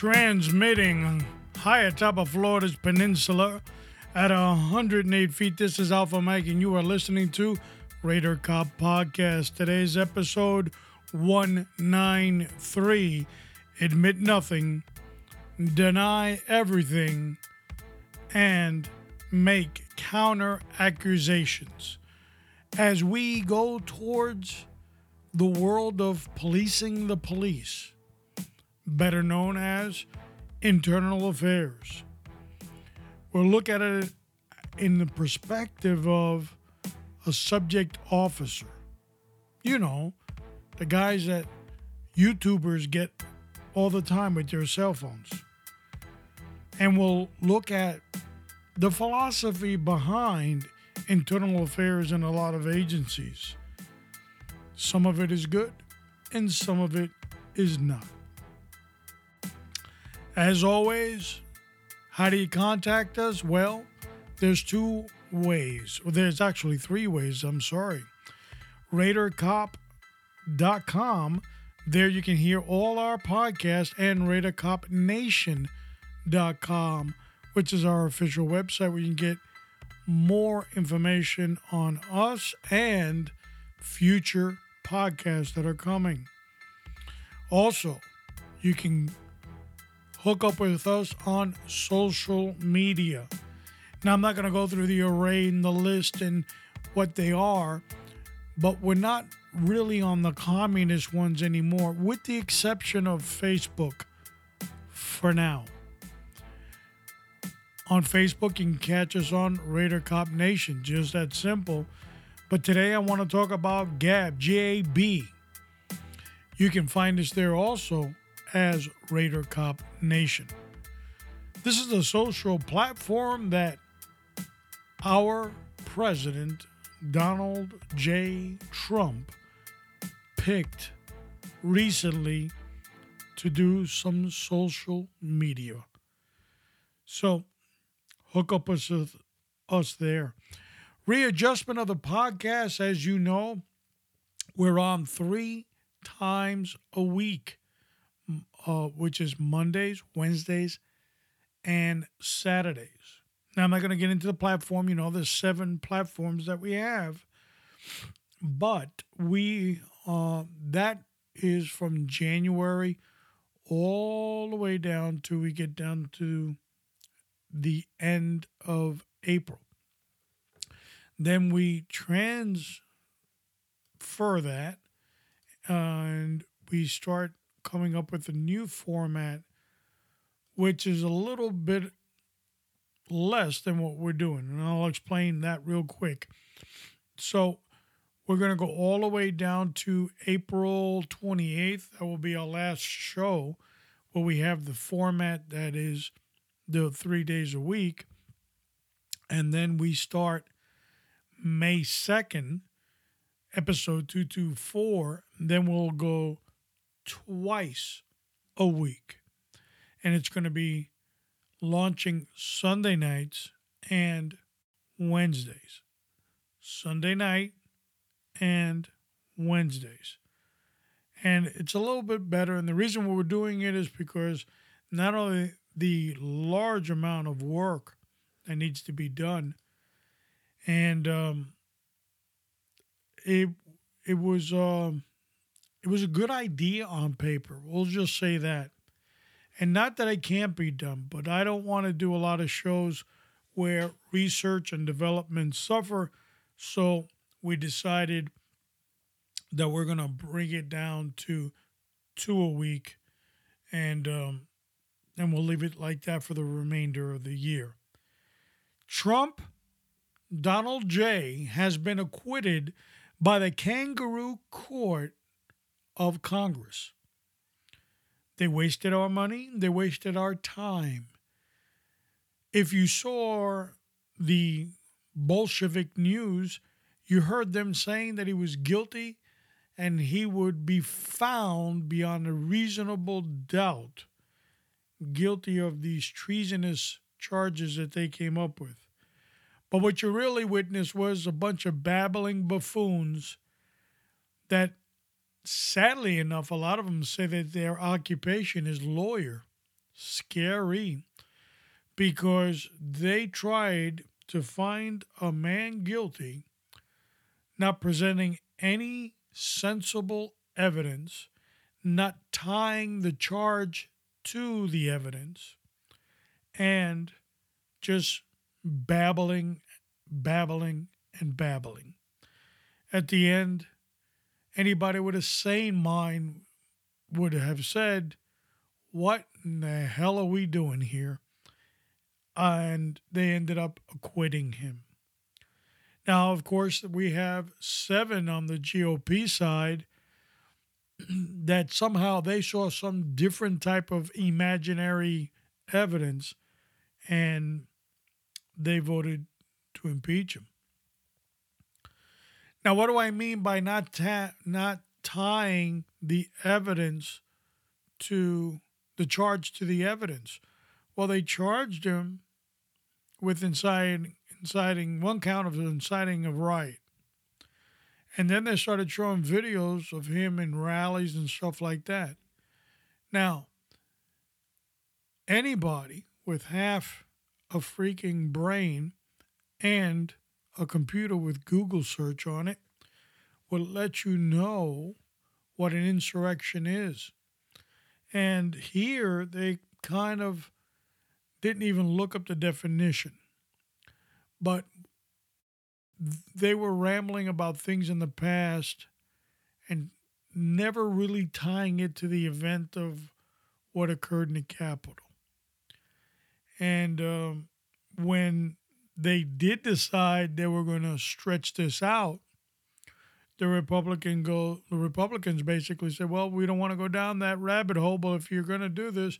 transmitting high atop of Florida's peninsula at 108 feet. This is Alpha Mike, and you are listening to Raider Cop Podcast. Today's episode 193 Admit Nothing, Deny Everything, and Make Counter Accusations. As we go towards the world of policing the police, better known as internal affairs. We'll look at it in the perspective of a subject officer. You know, the guys that YouTubers get all the time with their cell phones. And we'll look at the philosophy behind internal affairs in a lot of agencies. Some of it is good, and some of it is not. As always, how do you contact us? Well, there's two ways. Well, there's actually three ways. I'm sorry. RaiderCop.com. There you can hear all our podcasts and RaiderCopNation.com, which is our official website where you can get more information on us and future podcasts that are coming. Also, you can hook up with us on social media. Now, I'm not going to go through the array and the list and what they are, but we're not really on the communist ones anymore, with the exception of Facebook for now. On Facebook, you can catch us on Raider Cop Nation, just that simple. But today I want to talk about Gab, G A B. You can find us there also as Raider Cop Nation. This is a social platform that our president, Donald J. Trump, picked recently to do some social media. So hook up us, with us there. Readjustment of the podcast, as you know, we're on three times a week uh, which is Mondays, Wednesdays, and Saturdays. Now, I'm not going to get into the platform. You know, there's seven platforms that we have, but we uh, that is from January all the way down to we get down to the end of April. Then we transfer that and we start coming up with a new format, which is a little bit less than what we're doing. And I'll explain that real quick. So, we're going to go all the way down to April 28th. That will be our last show where we have the format that is the three days a week. And then we start May 2nd, episode 224. Then we'll go twice a week. And it's going to be launching Sunday nights and Wednesdays. Sunday night and Wednesdays. And it's a little bit better. And the reason we're doing it is because not only the large amount of work that needs to be done, and um, it it was um, it was a good idea on paper. We'll just say that. And not that it can't be done, but I don't want to do a lot of shows where research and development suffer. So we decided that we're going to bring it down to two a week and um, and we'll leave it like that for the remainder of the year. Trump, Donald J, has been acquitted by the kangaroo court of Congress. They wasted our money, they wasted our time. If you saw the Bolshevik news, you heard them saying that he was guilty and he would be found beyond a reasonable doubt guilty of these treasonous charges that they came up with. But what you really witnessed was a bunch of babbling buffoons that sadly enough, a lot of them say that their occupation is lawyer. scary because they tried to find a man guilty, not presenting any sensible evidence, not tying the charge to the evidence, and just babbling, babbling, and babbling. At the end, anybody with a sane mind would have said, What in the hell are we doing here? And they ended up acquitting him. Now, of course, we have seven on the GOP side that somehow they saw some different type of imaginary evidence and they voted to impeach him. Now, what do I mean by not ta- not tying the evidence to the charge to the evidence? Well, they charged him with inciting, inciting one count of inciting of riot. And then they started showing videos of him in rallies and stuff like that. Now, anybody with half a freaking brain and a computer with Google search on it will let you know what an insurrection is. And here they kind of didn't even look up the definition. But they were rambling about things in the past and never really tying it to the event of what occurred in the Capitol. And um, when they did decide they were going to stretch this out, the Republican go the Republicans basically said, "Well, we don't want to go down that rabbit hole, but if you're going to do this,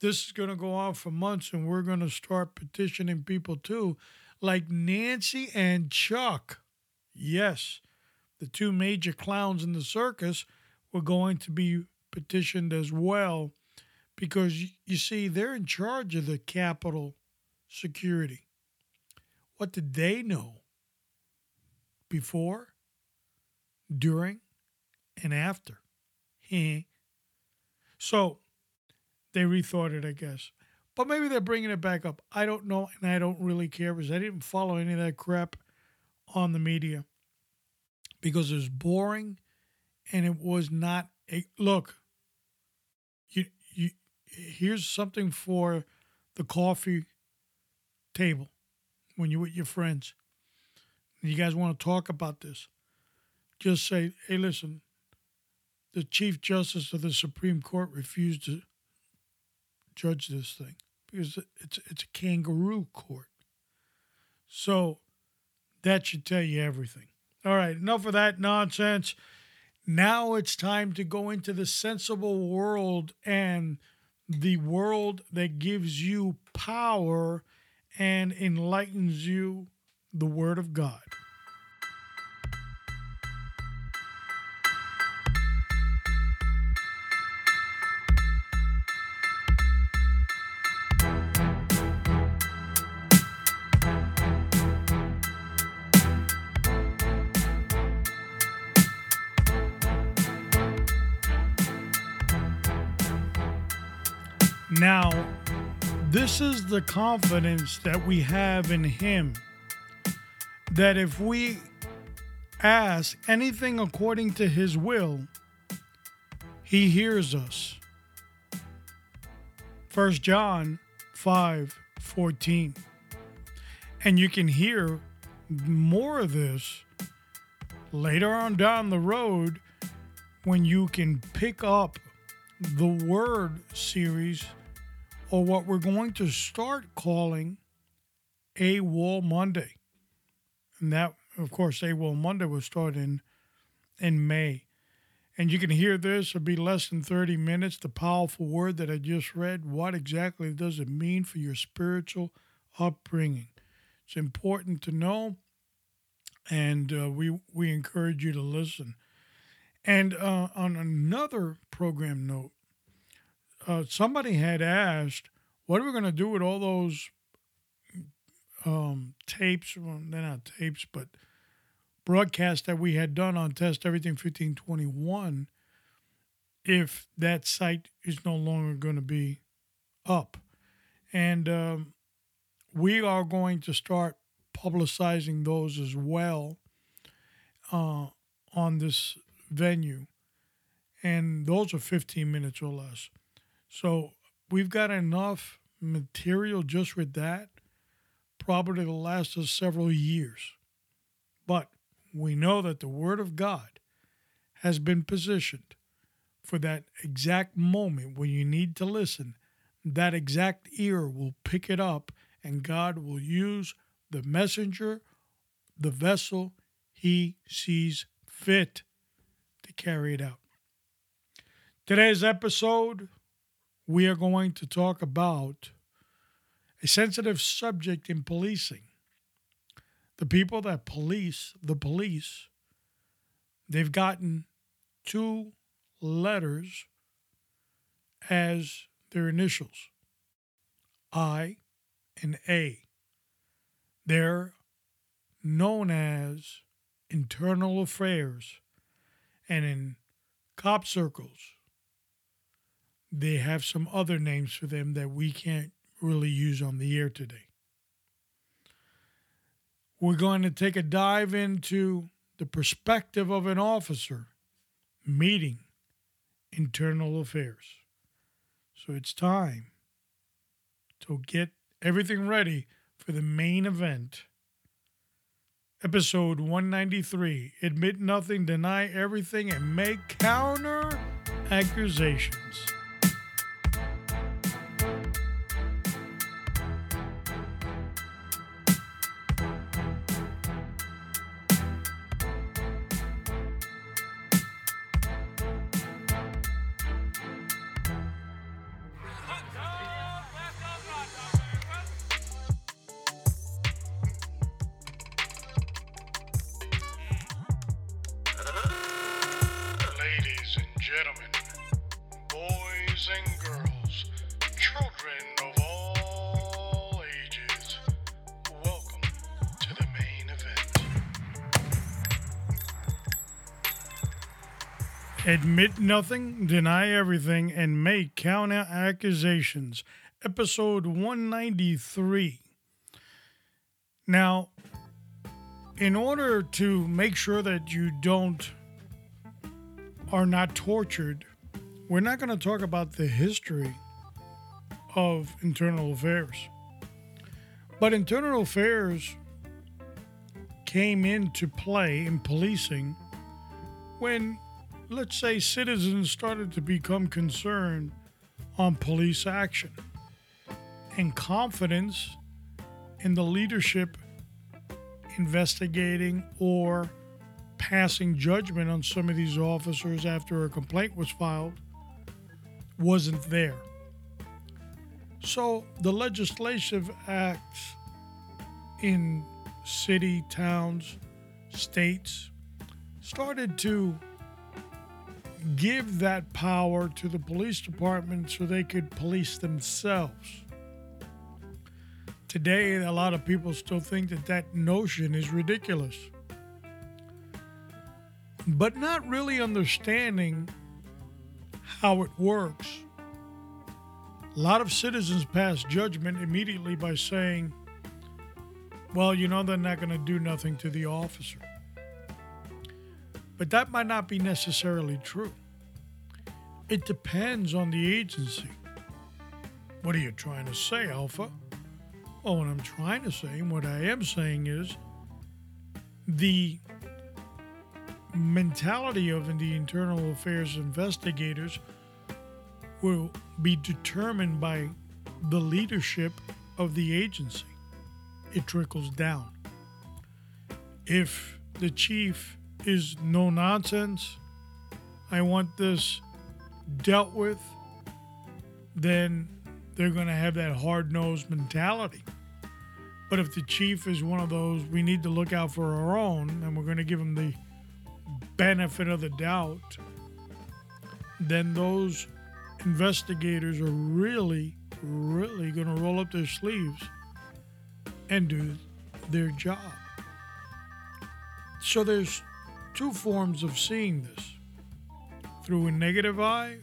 this is going to go on for months, and we're going to start petitioning people too, like Nancy and Chuck. Yes, the two major clowns in the circus were going to be petitioned as well, because you see, they're in charge of the Capitol security. What did they know before, during, and after? so they rethought it, I guess. But maybe they're bringing it back up. I don't know, and I don't really care because I didn't follow any of that crap on the media because it was boring and it was not a look. You you here's something for the coffee table when you're with your friends you guys want to talk about this, just say, hey, listen, the Chief Justice of the Supreme Court refused to judge this thing because it's it's a kangaroo court. So that should tell you everything. All right, enough of that nonsense. Now it's time to go into the sensible world and the world that gives you power and enlightens you the Word of God. Now, this is the confidence that we have in Him that if we ask anything according to His will, He hears us. 1 John 5 14. And you can hear more of this later on down the road when you can pick up the Word series or what we're going to start calling A Wall Monday. And that, of course, A Wall Monday will start in, in May. And you can hear this, it'll be less than 30 minutes. The powerful word that I just read, what exactly does it mean for your spiritual upbringing? It's important to know, and uh, we, we encourage you to listen. And uh, on another program note, uh, somebody had asked, "What are we going to do with all those um, tapes? Well, they're not tapes, but broadcasts that we had done on Test Everything 1521 if that site is no longer going to be up. And um, we are going to start publicizing those as well uh, on this venue. And those are 15 minutes or less. So we've got enough material just with that, probably to last us several years. But we know that the Word of God has been positioned for that exact moment when you need to listen. That exact ear will pick it up, and God will use the messenger, the vessel he sees fit to carry it out. Today's episode, we are going to talk about a sensitive subject in policing. The people that police the police, they've gotten two letters as their initials I and A. They're known as internal affairs, and in cop circles, they have some other names for them that we can't really use on the air today. We're going to take a dive into the perspective of an officer meeting internal affairs. So it's time to get everything ready for the main event. Episode 193 Admit Nothing, Deny Everything, and Make Counter Accusations. Admit nothing, deny everything, and make counter accusations. Episode 193. Now, in order to make sure that you don't are not tortured, we're not going to talk about the history of internal affairs. But internal affairs came into play in policing when, let's say, citizens started to become concerned on police action and confidence in the leadership investigating or passing judgment on some of these officers after a complaint was filed wasn't there. So the legislative acts in city, towns, states started to give that power to the police department so they could police themselves. Today, a lot of people still think that that notion is ridiculous but not really understanding how it works. A lot of citizens pass judgment immediately by saying, well, you know, they're not going to do nothing to the officer. But that might not be necessarily true. It depends on the agency. What are you trying to say, Alpha? Well, what I'm trying to say, and what I am saying is, the mentality of the internal affairs investigators will be determined by the leadership of the agency. It trickles down. If the chief is no nonsense, I want this dealt with, then they're going to have that hard nosed mentality. But if the chief is one of those, we need to look out for our own, and we're going to give them the benefit of the doubt, then those investigators are really, really going to roll up their sleeves and do their job. So there's two forms of seeing this through a negative eye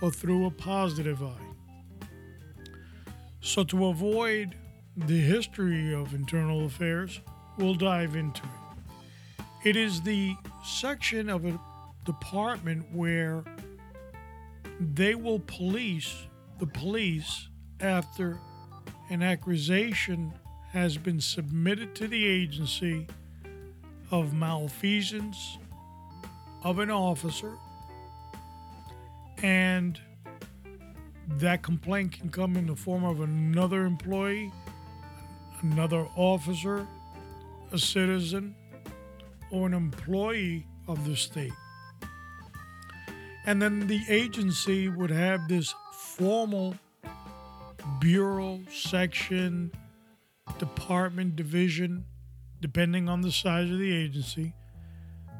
or through a positive eye. So, to avoid the history of internal affairs, we'll dive into it. It is the section of a department where they will police the police after an accusation has been submitted to the agency of malfeasance of an officer and that complaint can come in the form of another employee, another officer, a citizen, or an employee of the state. And then the agency would have this formal bureau, section, department, division, depending on the size of the agency,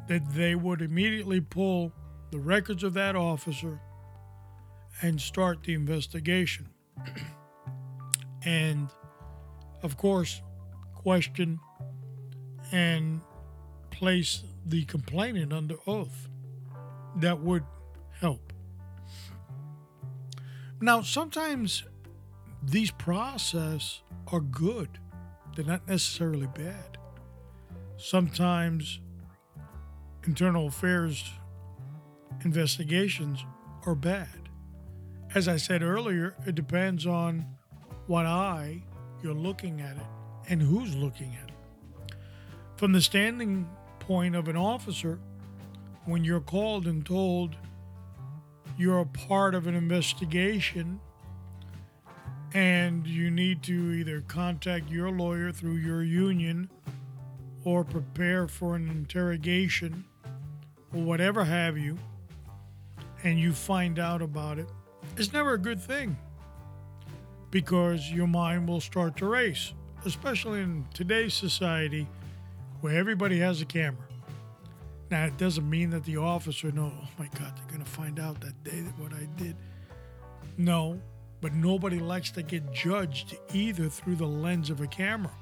that they would immediately pull the records of that officer and start the investigation. and of course, question and place the complainant under oath. That would help. Now, sometimes these processes are good, they're not necessarily bad. Sometimes internal affairs investigations are bad as I said earlier, it depends on what eye you're looking at it and who's looking at it. From the standing point of an officer, when you're called and told you're a part of an investigation and you need to either contact your lawyer through your union or prepare for an interrogation or whatever have you, and you find out about it, it's never a good thing because your mind will start to race, especially in today's society where everybody has a camera. Now, it doesn't mean that the officer knows, oh my God, they're going to find out that day that what I did. No, but nobody likes to get judged either through the lens of a camera.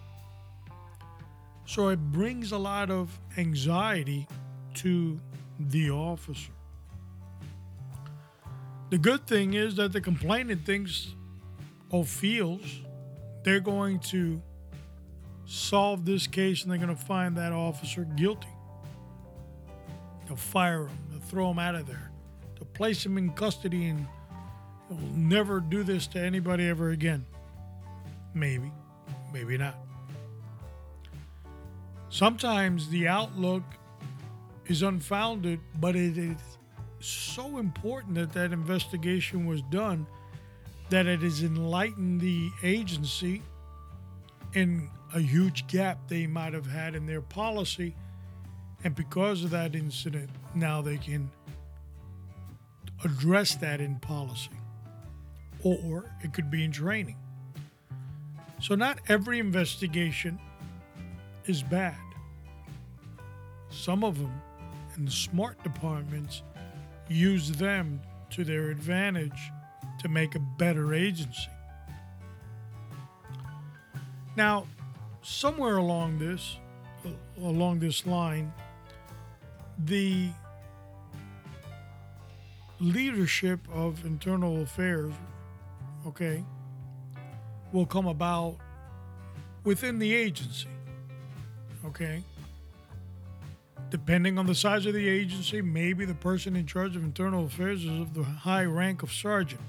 So it brings a lot of anxiety to the officer. The good thing is that the complainant thinks or feels they're going to solve this case and they're going to find that officer guilty. They'll fire him, they'll throw him out of there, they'll place him in custody and will never do this to anybody ever again. Maybe, maybe not. Sometimes the outlook is unfounded, but it is so important that that investigation was done that it has enlightened the agency in a huge gap they might have had in their policy. And because of that incident, now they can address that in policy. Or it could be in training. So, not every investigation is bad. Some of them in the smart departments use them to their advantage to make a better agency. Now, somewhere along this, uh, along this line, the leadership of internal affairs, okay, will come about within the agency, okay? Depending on the size of the agency, maybe the person in charge of internal affairs is of the high rank of sergeant.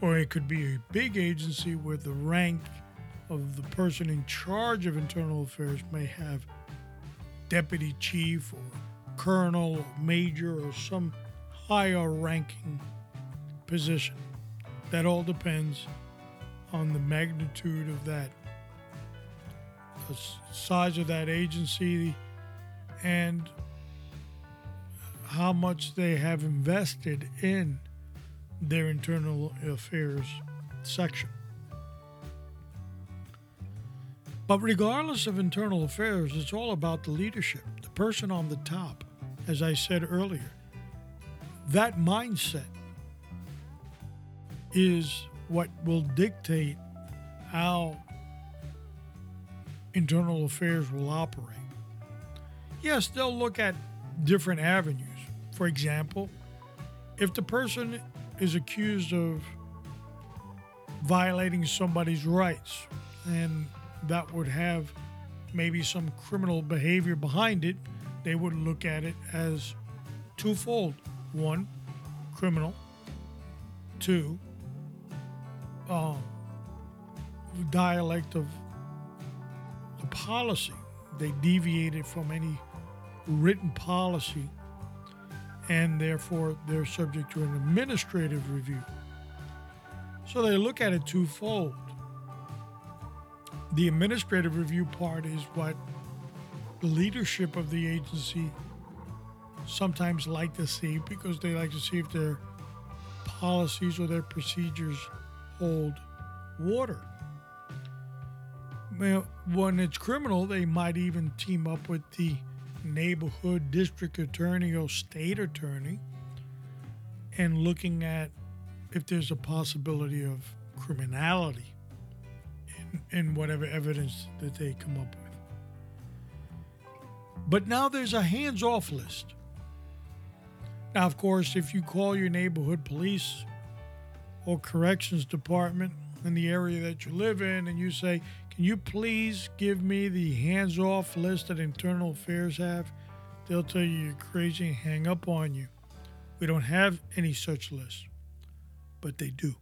Or it could be a big agency where the rank of the person in charge of internal affairs may have deputy chief or colonel or major or some higher ranking position. That all depends on the magnitude of that, the size of that agency, and how much they have invested in their internal affairs section. But regardless of internal affairs, it's all about the leadership, the person on the top, as I said earlier. That mindset is what will dictate how internal affairs will operate yes, they'll look at different avenues. For example, if the person is accused of violating somebody's rights. And that would have maybe some criminal behavior behind it. They would look at it as twofold one, criminal, two, um, dialect of policy. They deviated from any written policy and therefore they're subject to an administrative review. So they look at it twofold. The administrative review part is what the leadership of the agency sometimes like to see because they like to see if their policies or their procedures hold water. When it's criminal, they might even team up with the neighborhood district attorney or state attorney and looking at if there's a possibility of criminality in, in whatever evidence that they come up with. But now there's a hands off list. Now, of course, if you call your neighborhood police or corrections department in the area that you live in and you say, Can you please give me the hands off list that Internal Affairs have? They'll tell you you're crazy and hang up on you. We don't have any such list, but they do.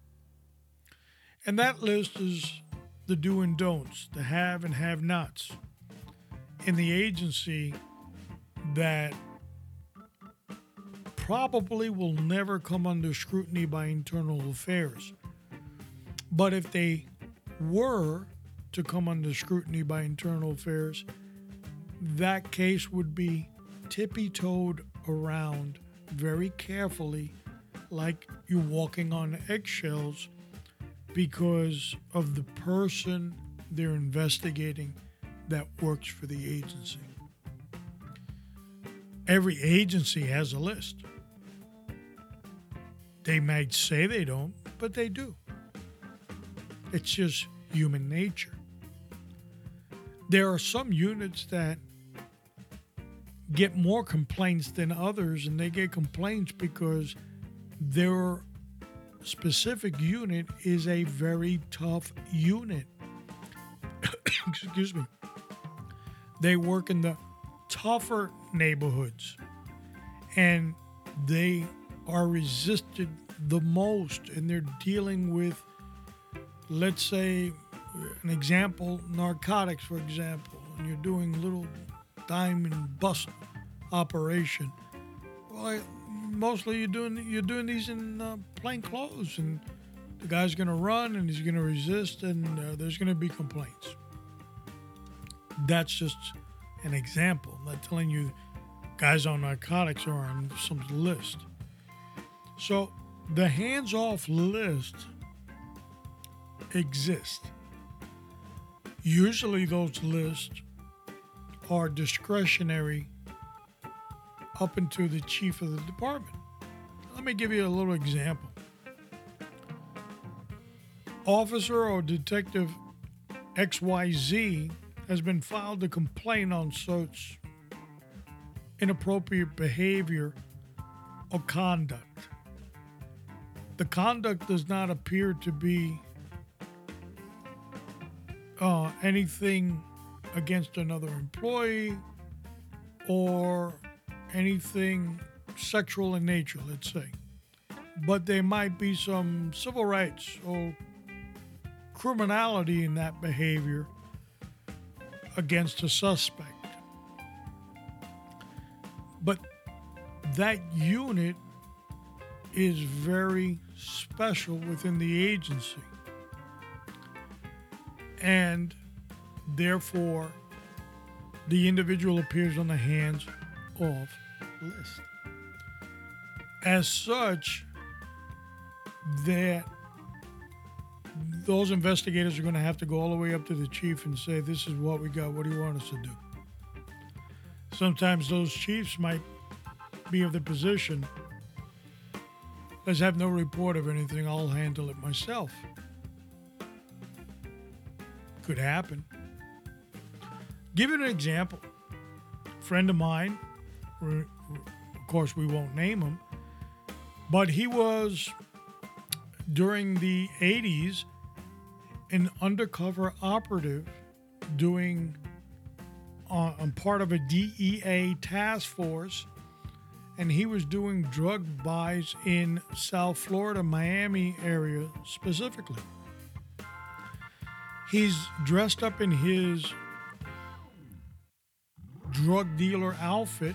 And that list is the do and don'ts, the have and have nots in the agency that probably will never come under scrutiny by internal affairs. But if they were to come under scrutiny by internal affairs, that case would be tippy toed around very carefully, like you're walking on eggshells, because of the person they're investigating that works for the agency. Every agency has a list. They might say they don't, but they do. It's just human nature. There are some units that get more complaints than others, and they get complaints because their specific unit is a very tough unit. Excuse me. They work in the tougher neighborhoods and they are resisted the most and they're dealing with let's say an example narcotics for example and you're doing little diamond bust operation. Well mostly you're doing you're doing these in uh, plain clothes and the guy's going to run and he's going to resist and uh, there's going to be complaints. That's just an example. I'm not telling you guys on narcotics are on some list. So the hands off list exist. Usually, those lists are discretionary up into the chief of the department. Let me give you a little example. Officer or Detective XYZ has been filed a complaint on such inappropriate behavior or conduct the conduct does not appear to be uh, anything against another employee or anything sexual in nature, let's say. But there might be some civil rights or criminality in that behavior against a suspect. But that unit is very special within the agency. And therefore, the individual appears on the hands off list. As such, that those investigators are going to have to go all the way up to the chief and say, This is what we got. What do you want us to do? Sometimes those chiefs might be of the position Let's have no report of anything. I'll handle it myself. Could happen. Give it an example. A friend of mine, of course, we won't name him, but he was during the 80s an undercover operative doing uh, I'm part of a DEA task force, and he was doing drug buys in South Florida, Miami area specifically. He's dressed up in his drug dealer outfit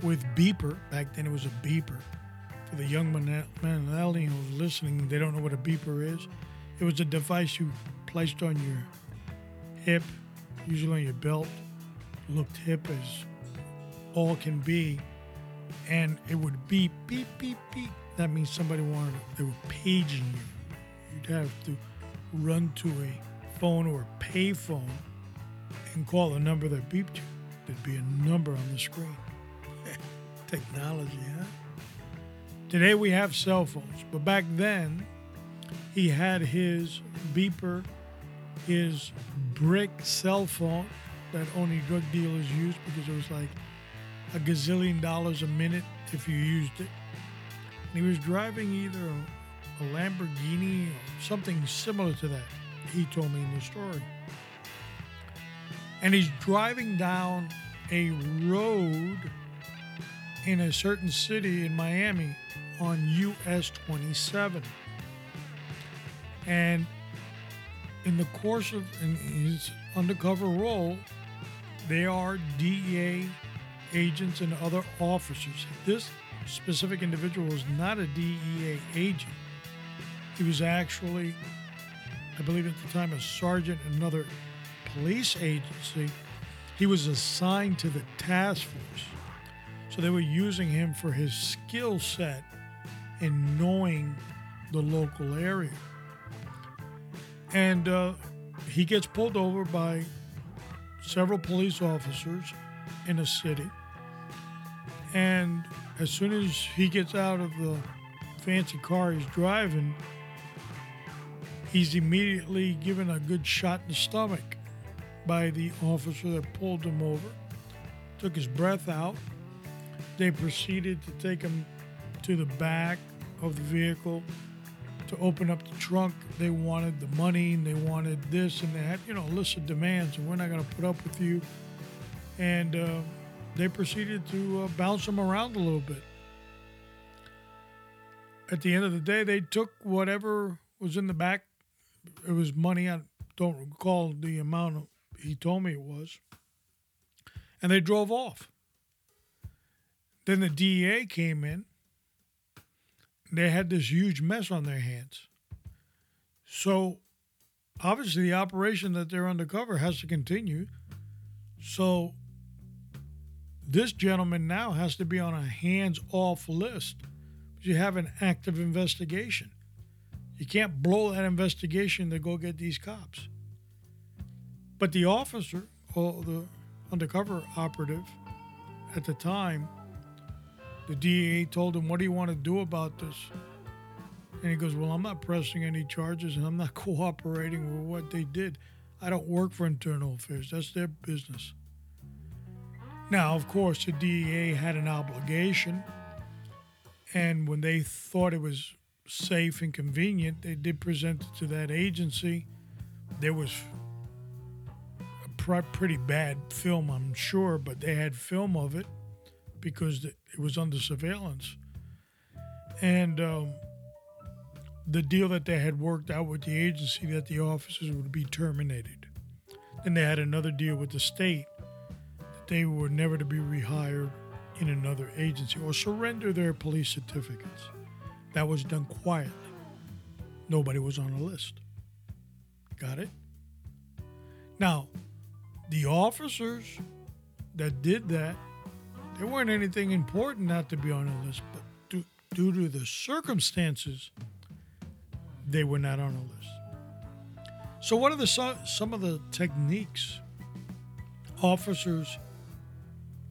with beeper. Back then, it was a beeper. For the young man who's listening, they don't know what a beeper is. It was a device you placed on your hip, usually on your belt, looked hip as all can be, and it would beep, beep, beep, beep. That means somebody wanted, they were paging you. You'd have to run to a phone or pay phone and call the number that beeped you. There'd be a number on the screen. Technology, huh? Today we have cell phones, but back then he had his beeper, his brick cell phone that only drug dealers use because it was like a gazillion dollars a minute if you used it. And he was driving either a Lamborghini or something similar to that, he told me in the story. And he's driving down a road in a certain city in Miami on US 27. And in the course of his undercover role, they are DEA agents and other officers. This specific individual was not a DEA agent. He was actually, I believe at the time, a sergeant in another police agency. He was assigned to the task force. So they were using him for his skill set in knowing the local area. And uh, he gets pulled over by several police officers in a city. And as soon as he gets out of the fancy car he's driving, he's immediately given a good shot in the stomach by the officer that pulled him over, took his breath out. They proceeded to take him to the back of the vehicle, to open up the trunk. They wanted the money and they wanted this and had, you know, a list of demands, and we're not going to put up with you. And uh, they proceeded to uh, bounce him around a little bit. At the end of the day, they took whatever was in the back. It was money. I don't recall the amount he told me it was. And they drove off. Then the DEA came in they had this huge mess on their hands. So obviously the operation that they're undercover has to continue. So this gentleman now has to be on a hands off list. You have an active investigation. You can't blow that investigation to go get these cops. But the officer, or the undercover operative at the time, the DEA told him, What do you want to do about this? And he goes, Well, I'm not pressing any charges and I'm not cooperating with what they did. I don't work for internal affairs. That's their business. Now, of course, the DEA had an obligation. And when they thought it was safe and convenient, they did present it to that agency. There was a pretty bad film, I'm sure, but they had film of it because it was under surveillance. And um, the deal that they had worked out with the agency that the officers would be terminated. Then they had another deal with the state that they were never to be rehired in another agency or surrender their police certificates. That was done quietly. Nobody was on the list. Got it? Now, the officers that did that there weren't anything important not to be on the list, but due, due to the circumstances, they were not on the list. So, what are the some of the techniques officers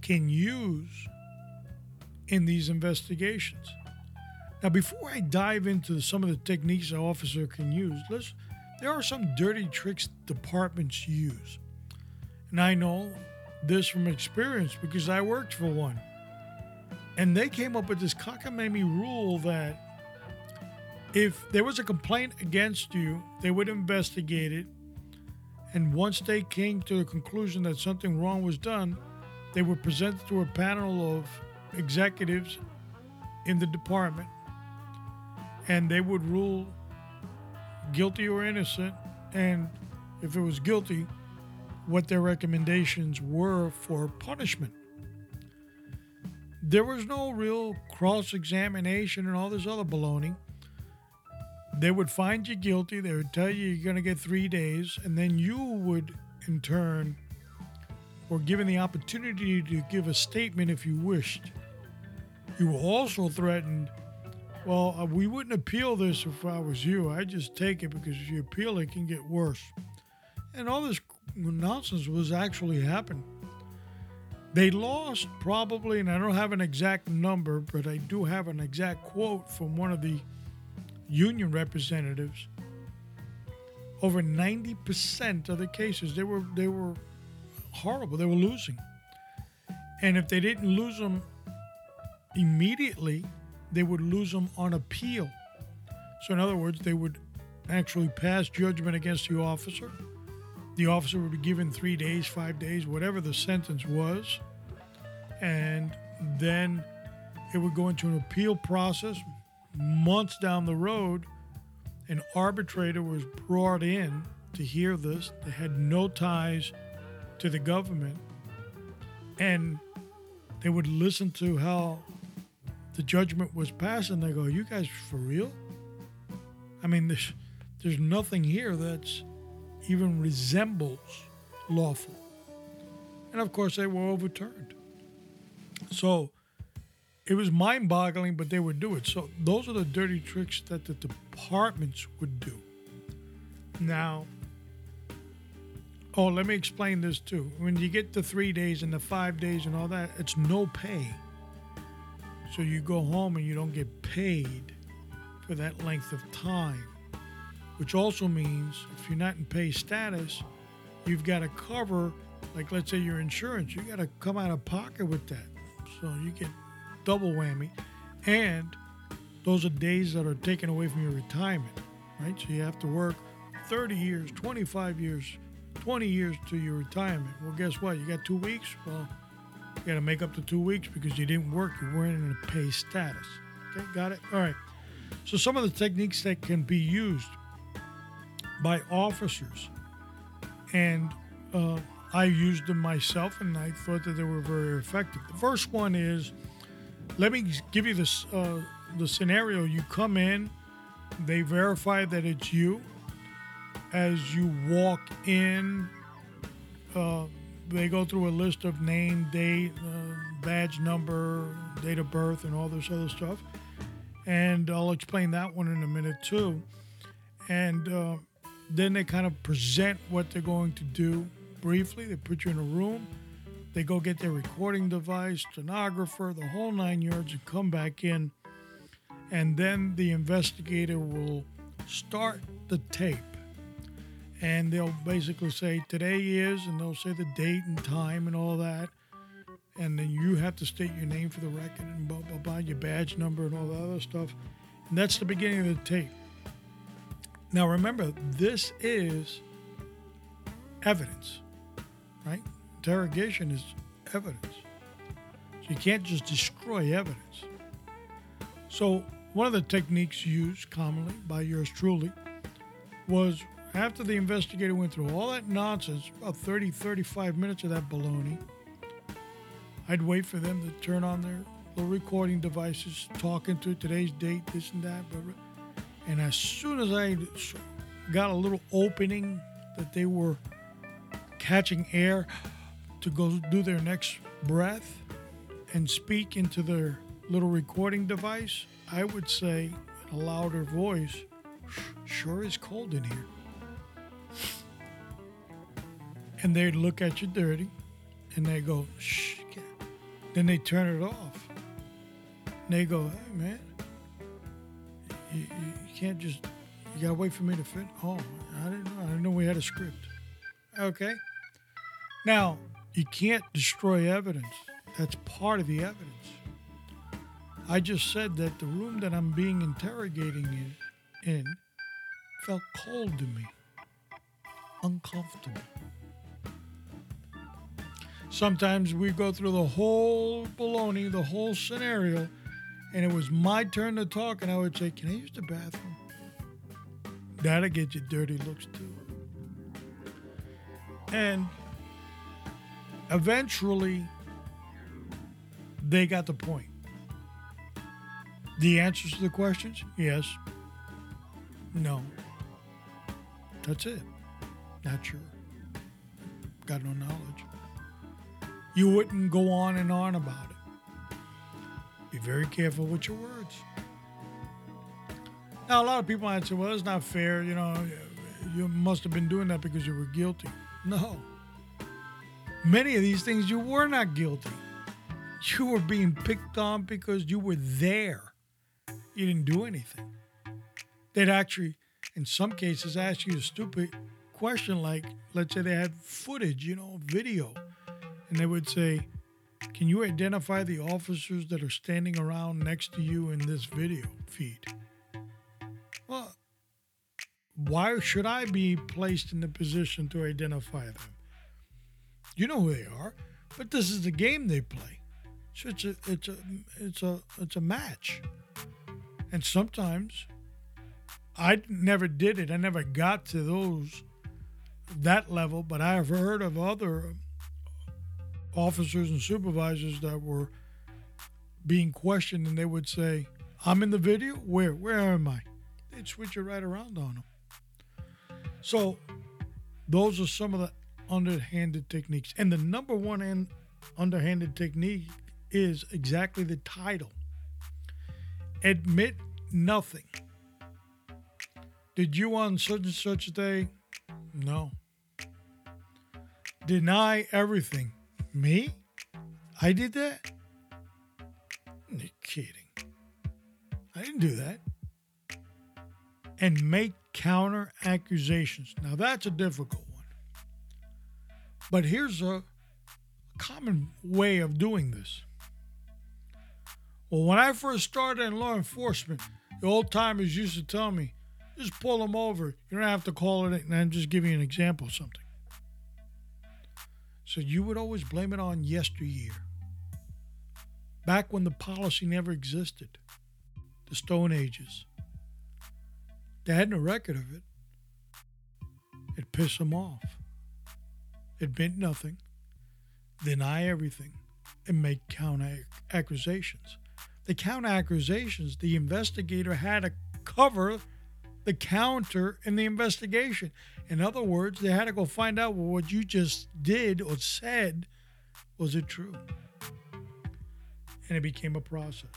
can use in these investigations? Now, before I dive into some of the techniques an officer can use, let's, there are some dirty tricks departments use. And I know this from experience because I worked for one. And they came up with this cockamamie rule that if there was a complaint against you, they would investigate it. And once they came to the conclusion that something wrong was done, they were presented to a panel of executives in the department. And they would rule guilty or innocent. And if it was guilty, what their recommendations were for punishment. There was no real cross examination and all this other baloney. They would find you guilty, they would tell you you're going to get three days, and then you would, in turn, were given the opportunity to give a statement if you wished. You were also threatened, well, uh, we wouldn't appeal this if I was you. I just take it because if you appeal, it can get worse. And all this nonsense was actually happening. They lost probably, and I don't have an exact number, but I do have an exact quote from one of the union representatives. Over 90% of the cases, they were they were horrible. They were losing. And if they didn't lose them immediately, they would lose them on appeal. So, in other words, they would actually pass judgment against the officer. The officer would be given three days, five days, whatever the sentence was. And then it would go into an appeal process. Months down the road, an arbitrator was brought in to hear this. They had no ties to the government. And they would listen to how the judgment was passed and they go, You guys for real? I mean, there's, there's nothing here that's even resembles lawful. And of course, they were overturned. So it was mind boggling, but they would do it. So those are the dirty tricks that the departments would do. Now, oh, let me explain this too. When you get the three days and the five days and all that, it's no pay. So you go home and you don't get paid for that length of time, which also means if you're not in pay status, you've got to cover, like let's say your insurance, you got to come out of pocket with that. So you get double whammy. And those are days that are taken away from your retirement, right? So you have to work 30 years, 25 years, 20 years to your retirement. Well, guess what? You got two weeks? Well, you got to make up the two weeks because you didn't work. You weren't in a pay status. Okay, got it? All right. So, some of the techniques that can be used by officers, and uh, I used them myself, and I thought that they were very effective. The first one is let me give you this uh, the scenario. You come in, they verify that it's you. As you walk in, uh, they go through a list of name, date, uh, badge number, date of birth, and all this other stuff. And I'll explain that one in a minute too. And uh, then they kind of present what they're going to do briefly. They put you in a room. They go get their recording device, stenographer, the whole nine yards, and come back in. And then the investigator will start the tape. And they'll basically say, today is, and they'll say the date and time and all that. And then you have to state your name for the record and blah, blah, blah, your badge number and all that other stuff. And that's the beginning of the tape. Now remember, this is evidence, right? Interrogation is evidence. So you can't just destroy evidence. So one of the techniques used commonly by yours truly was after the investigator went through all that nonsense, about 30, 35 minutes of that baloney, I'd wait for them to turn on their little recording devices, talking to today's date, this and that. Blah. And as soon as I got a little opening that they were catching air to go do their next breath and speak into their little recording device, I would say in a louder voice, sure is cold in here. And they'd look at you dirty and they go, shh. Then they turn it off. And they go, hey, man, you, you, you can't just, you got to wait for me to fit. Oh, I didn't know. I didn't know we had a script. Okay. Now, you can't destroy evidence. That's part of the evidence. I just said that the room that I'm being interrogating in in felt cold to me, uncomfortable. Sometimes we go through the whole baloney, the whole scenario, and it was my turn to talk, and I would say, Can I use the bathroom? That'll get you dirty looks too. And eventually, they got the point. The answers to the questions? Yes. No. That's it. Not sure. Got no knowledge. You wouldn't go on and on about it. Be very careful with your words. Now, a lot of people might say, well, it's not fair. You know, you must have been doing that because you were guilty. No. Many of these things you were not guilty. You were being picked on because you were there. You didn't do anything. They'd actually, in some cases, ask you a stupid question like, let's say they had footage, you know, video, and they would say, Can you identify the officers that are standing around next to you in this video feed? Well, why should I be placed in the position to identify them? You know who they are, but this is the game they play. So it's a it's a it's a it's a match. And sometimes I never did it. I never got to those that level, but I have heard of other officers and supervisors that were being questioned and they would say, I'm in the video. Where? Where am I? They'd switch it right around on them. So those are some of the underhanded techniques. And the number one and underhanded technique is exactly the title admit nothing. Did you on such and such a day? No. Deny everything. Me? I did that? You're kidding. I didn't do that. And make counter accusations. Now that's a difficult one. But here's a common way of doing this. Well, when I first started in law enforcement, the old timers used to tell me, just pull them over. You don't have to call it. And I'm just giving you an example of something. So you would always blame it on yesteryear. Back when the policy never existed, the Stone Ages. They had no record of it. It pissed them off. It meant nothing, deny everything, and make counter accusations the counter accusations, the investigator had to cover the counter in the investigation. In other words, they had to go find out what you just did or said was it true? And it became a process.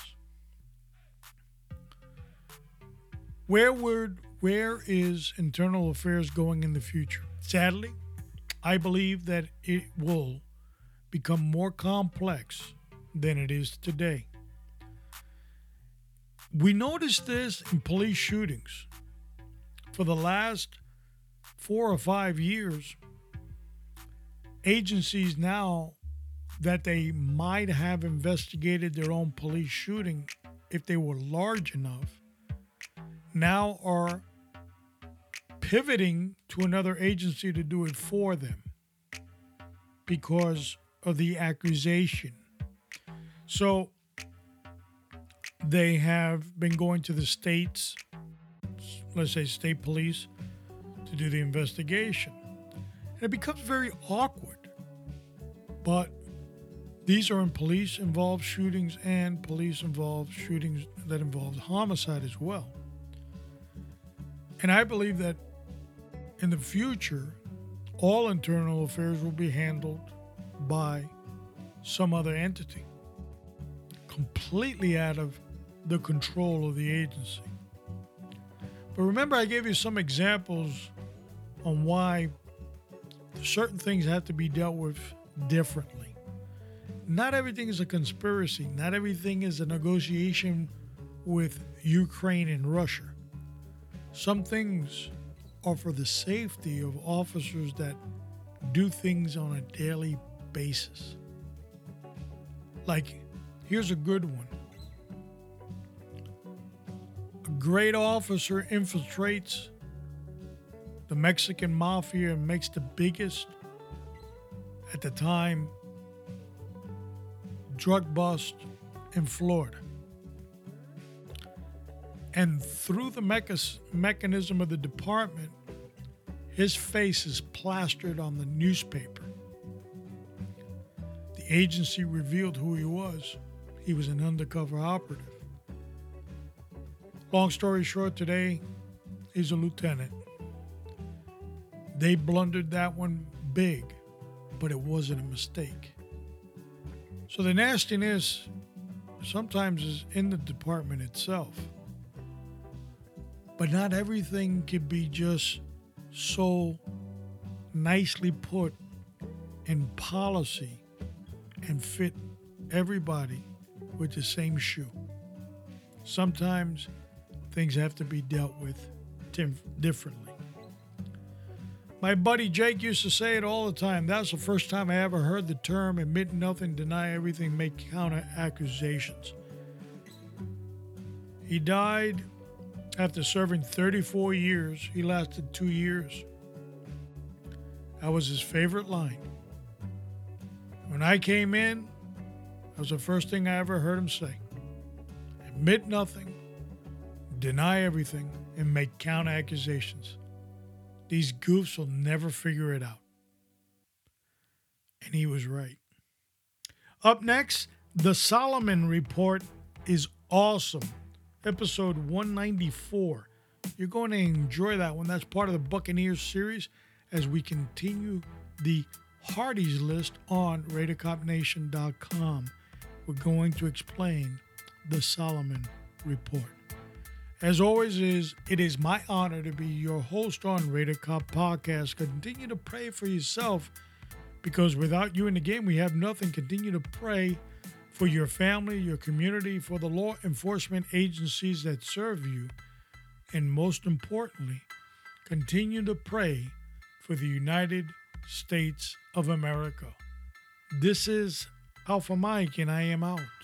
Where would where is internal affairs going in the future? Sadly, I believe that it will become more complex than it is today. We noticed this in police shootings. For the last four or five years, agencies now that they might have investigated their own police shooting if they were large enough now are pivoting to another agency to do it for them because of the accusation. So they have been going to the states, let's say state police, to do the investigation. And it becomes very awkward. But these are in police involved shootings and police involved shootings that involve homicide as well. And I believe that in the future, all internal affairs will be handled by some other entity, completely out of the control of the agency. But remember, I gave you some examples on why certain things have to be dealt with differently. Not everything is a conspiracy, not everything is a negotiation with Ukraine and Russia. Some things are for the safety of officers that do things on a daily basis. Like, here's a good one great officer infiltrates the Mexican mafia and makes the biggest, at the time, drug bust in Florida. And through the mechanism of the department, his face is plastered on the newspaper. The agency revealed who he was. He was an undercover operative. Long story short, today, he's a lieutenant. They blundered that one big, but it wasn't a mistake. So the nastiness sometimes is in the department itself. But not everything can be just so nicely put in policy and fit everybody with the same shoe. Sometimes things have to be dealt with differently. My buddy Jake used to say it all the time. That's the first time I ever heard the term admit nothing, deny everything, make counter accusations. He died after serving 34 years. He lasted two years. That was his favorite line. When I came in, that was the first thing I ever heard him say admit nothing, deny everything, and make counter accusations. These goofs will never figure it out. And he was right. Up next, the Solomon Report is awesome. Episode 194. You're going to enjoy that one. That's part of the Buccaneers series as we continue the Hardy's list on RaiderCopNation.com. We're going to explain the Solomon Report. As always, is it is my honor to be your host on Raider Cop Podcast. Continue to pray for yourself because without you in the game, we have nothing. Continue to pray for your family, your community, for the law enforcement agencies that serve you, and most importantly, continue to pray for the United States of America. This is Alpha Mike, and I am out.